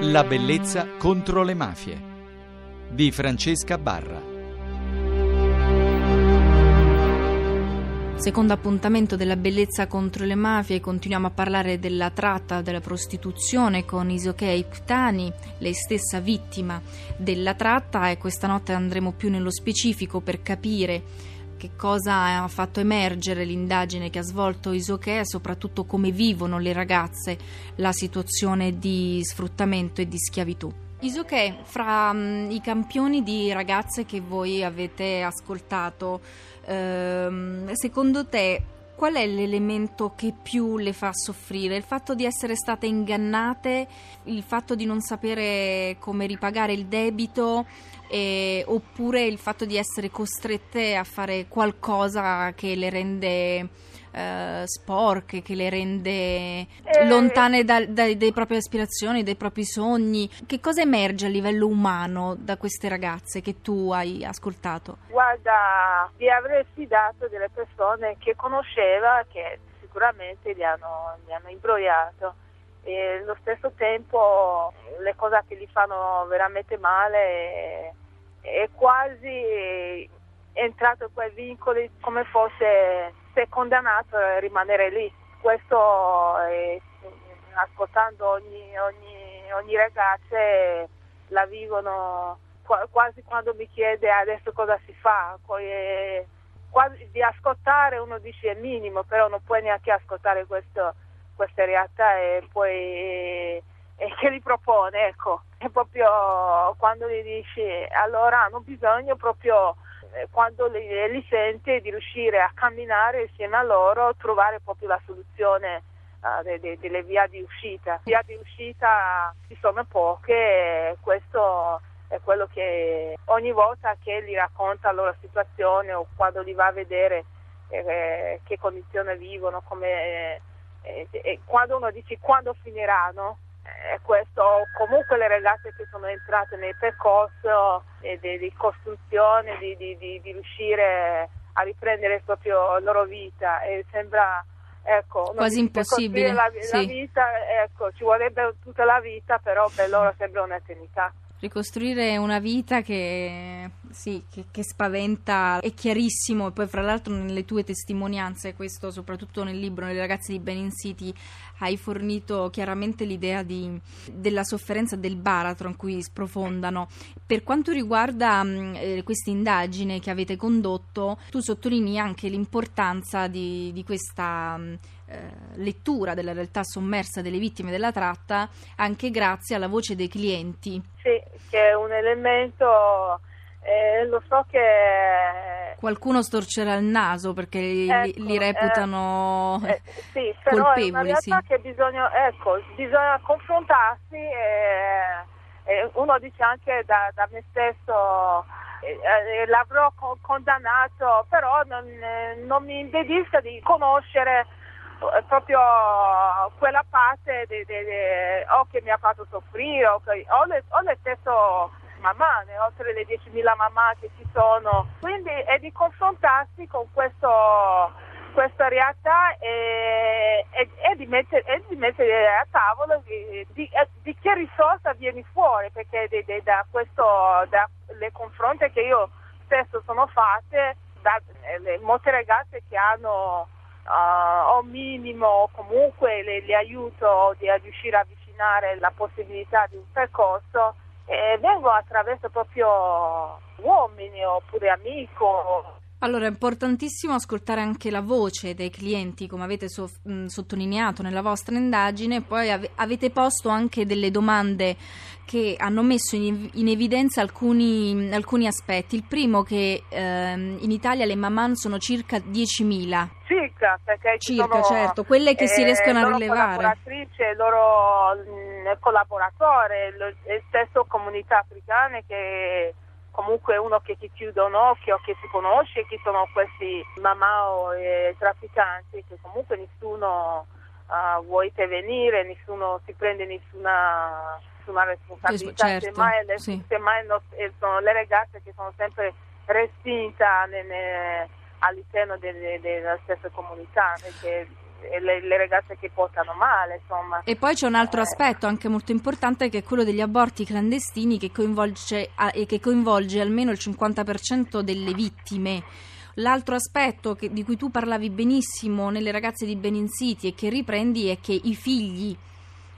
La bellezza contro le mafie di Francesca Barra. Secondo appuntamento della bellezza contro le mafie, continuiamo a parlare della tratta, della prostituzione con Isoke Iktani, lei stessa vittima della tratta e questa notte andremo più nello specifico per capire che cosa ha fatto emergere l'indagine che ha svolto Isoche e soprattutto come vivono le ragazze la situazione di sfruttamento e di schiavitù. Isoche, fra um, i campioni di ragazze che voi avete ascoltato, ehm, secondo te qual è l'elemento che più le fa soffrire? Il fatto di essere state ingannate, il fatto di non sapere come ripagare il debito eh, oppure il fatto di essere costrette a fare qualcosa che le rende eh, sporche, che le rende eh, lontane da, da, dalle proprie aspirazioni, dai propri sogni. Che cosa emerge a livello umano da queste ragazze che tu hai ascoltato? Guarda, vi avresti dato delle persone che conosceva che sicuramente li hanno, li hanno imbrogliato e allo stesso tempo le cose che gli fanno veramente male è, è quasi entrato in quei vincoli come fosse se condannato a rimanere lì. Questo è, ascoltando ogni, ogni, ogni ragazza la vivono quasi quando mi chiede adesso cosa si fa. Poi, quasi, di ascoltare uno dice è minimo, però non puoi neanche ascoltare questo, queste realtà e poi e che li propone, ecco. È proprio quando gli dici allora hanno bisogno proprio eh, quando li, li sente di riuscire a camminare insieme a loro, trovare proprio la soluzione uh, de, de, delle vie di uscita. Via di uscita ci sono poche e questo è quello che ogni volta che gli racconta la loro situazione o quando li va a vedere eh, che condizione vivono, come, eh, eh, quando uno dice quando finiranno, eh, questo, comunque le ragazze che sono entrate nel percorso eh, di, di, costruzione, di, di, di, riuscire a riprendere proprio la loro vita e sembra ecco, quasi impossibile. La, sì. la vita, ecco, ci vorrebbe tutta la vita, però per loro sembra un'eternità. Ricostruire una vita che, sì, che, che, spaventa è chiarissimo e poi fra l'altro nelle tue testimonianze, questo soprattutto nel libro Nelle ragazze di Benin City, hai fornito chiaramente l'idea di, della sofferenza del baratro in cui sprofondano. Per quanto riguarda eh, questa indagine che avete condotto, tu sottolinei anche l'importanza di, di questa eh, lettura della realtà sommersa delle vittime della tratta anche grazie alla voce dei clienti. Sì, che è un elemento, eh, lo so che... Qualcuno storcerà il naso perché ecco, li, li, reputano eh, sì, però colpevoli. È una realtà sì. che bisogna, ecco, bisogna confrontarsi e, e uno dice anche da, da me stesso eh, l'avrò condannato, però non, non mi impedisca di conoscere eh, proprio quella parte de, de, de, o che mi ha fatto soffrire o, che, o, le, o le stesso mamma, oltre le 10.000 mamma che ci sono. Quindi è di confrontarsi con questo, questa realtà e, e, e, di mettere, e, di mettere, a tavolo di, di, di, che risorsa viene fuori, perché da questo, dalle confronti che io stesso sono fatte, da, le, molte ragazze che hanno uh, o minimo o comunque le, le aiuto di, riuscire a avvicinare la possibilità di un percorso e vengo attraverso proprio uomini oppure amico allora, è importantissimo ascoltare anche la voce dei clienti, come avete so- mh, sottolineato nella vostra indagine, poi ave- avete posto anche delle domande che hanno messo in, in evidenza alcuni, alcuni, aspetti. Il primo che ehm, in Italia le maman sono circa 10.000. Circa, perché circa, sono, certo, quelle che eh, si riescono a rilevare. loro mh, collaboratore, lo, stesso comunità africane che comunque uno che ti chiude un occhio, che si conosce chi sono questi mamao e trafficanti, che comunque nessuno uh, vuole intervenire, nessuno si prende nessuna, nessuna responsabilità, certo, semmai, le, sì. semmai no, sono le ragazze che sono sempre respinte all'interno delle, della stessa comunità. Perché le, le, ragazze che portano male, insomma. E poi c'è un altro eh. aspetto anche molto importante che è quello degli aborti clandestini che coinvolge, e che coinvolge almeno il 50% delle vittime. L'altro aspetto che, di cui tu parlavi benissimo nelle ragazze di Benin City e che riprendi è che i figli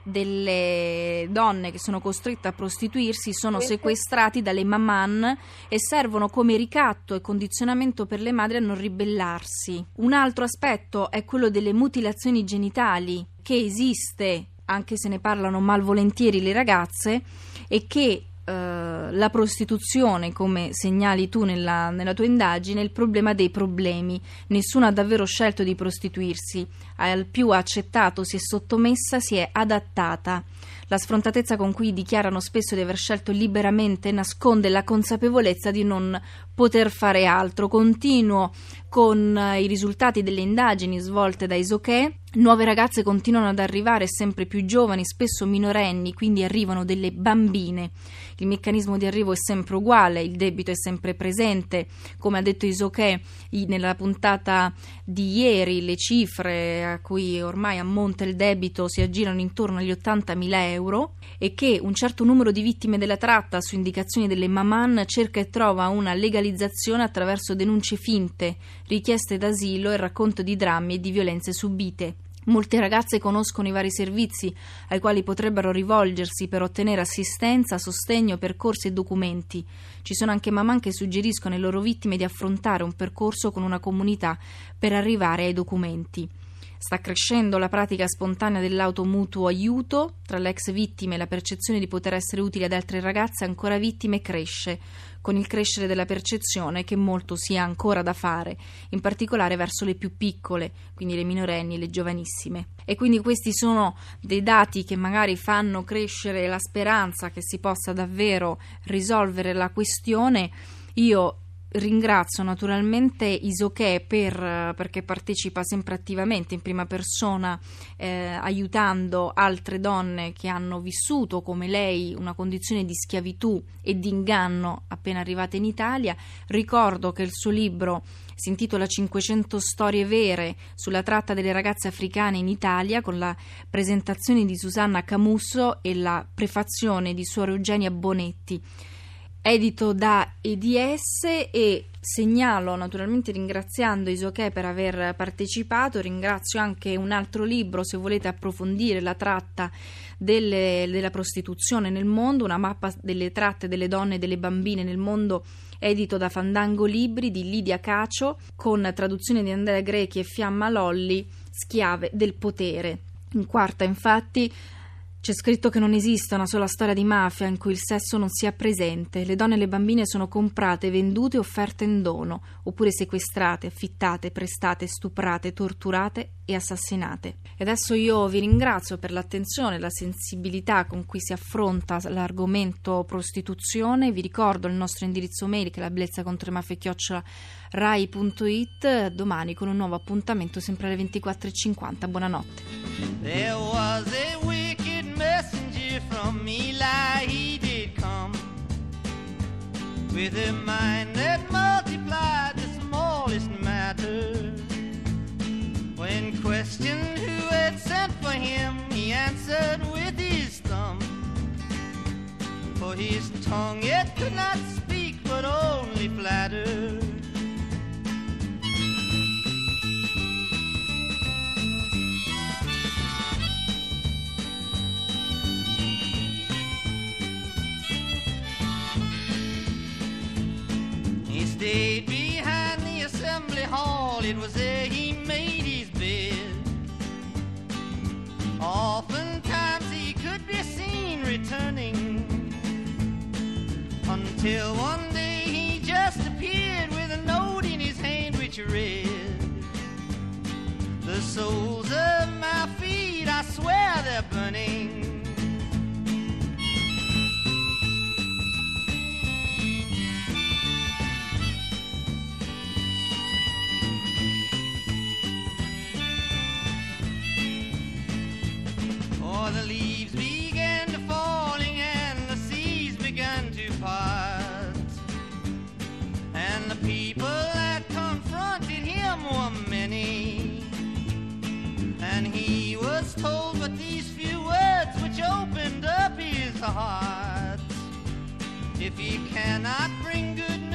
delle donne che sono costrette a prostituirsi sono sequestrati dalle maman e servono come ricatto e condizionamento per le madri a non ribellarsi. Un altro aspetto è quello delle mutilazioni genitali, che esiste, anche se ne parlano malvolentieri le ragazze, e che eh, la prostituzione, come segnali tu nella, nella, tua indagine, è il problema dei problemi. Nessuno ha davvero scelto di prostituirsi, al più ha accettato, si è sottomessa, si è adattata. La sfrontatezza con cui dichiarano spesso di aver scelto liberamente nasconde la consapevolezza di non poter fare altro. Continuo con eh, i risultati delle indagini svolte da Isoché. Nuove ragazze continuano ad arrivare sempre più giovani, spesso minorenni, quindi arrivano delle bambine. Il meccanismo di arrivo è sempre uguale, il debito è sempre presente. Come ha detto Isoché nella puntata di ieri, le cifre a cui ormai ammonta il debito si aggirano intorno agli 80.000 euro e che un certo numero di vittime della tratta, su indicazioni delle maman, cerca e trova una legalizzazione attraverso denunce finte richieste d'asilo e racconto di drammi e di violenze subite. Molte ragazze conoscono i vari servizi ai quali potrebbero rivolgersi per ottenere assistenza, sostegno, percorsi e documenti. Ci sono anche mamma che suggeriscono alle loro vittime di affrontare un percorso con una comunità per arrivare ai documenti. Sta crescendo la pratica spontanea dell'automutuo aiuto. Tra le ex vittime la percezione di poter essere utile ad altre ragazze ancora vittime cresce, con il crescere della percezione che molto sia ancora da fare, in particolare verso le più piccole, quindi le minorenni e le giovanissime. E quindi questi sono dei dati che magari fanno crescere la speranza che si possa davvero risolvere la questione. Io Ringrazio naturalmente Isoché per, perché partecipa sempre attivamente in prima persona eh, aiutando altre donne che hanno vissuto come lei una condizione di schiavitù e di inganno appena arrivate in Italia. Ricordo che il suo libro si intitola 500 storie vere sulla tratta delle ragazze africane in Italia con la presentazione di Susanna Camusso e la prefazione di Suor Eugenia Bonetti edito da EDS e segnalo naturalmente ringraziando Isoché per aver partecipato, ringrazio anche un altro libro se volete approfondire la tratta delle, della prostituzione nel mondo, una mappa delle tratte delle donne e delle bambine nel mondo edito da Fandango Libri di Lidia Cacio con traduzione di Andrea Grechi e Fiamma Lolli, Schiave del potere. In quarta infatti c'è scritto che non esiste una sola storia di mafia in cui il sesso non sia presente. Le donne e le bambine sono comprate, vendute offerte in dono, oppure sequestrate, affittate, prestate, stuprate, torturate e assassinate. E adesso io vi ringrazio per l'attenzione e la sensibilità con cui si affronta l'argomento prostituzione. Vi ricordo il nostro indirizzo mail che è la bellezza contro le mafie chiocciola rai.it domani con un nuovo appuntamento sempre alle 24.50. Buonanotte. Eli he did come with a mind that multiplied the smallest matter. When questioned who had sent for him, he answered with his thumb. For his tongue it could not speak, but only flatter. Stayed behind the assembly hall. It was there he made his bed. Oftentimes he could be seen returning until one day he just appeared with a note in his hand which read, The soles The leaves began to falling and the seas began to part. And the people that confronted him were many. And he was told but these few words which opened up his heart. If you cannot bring good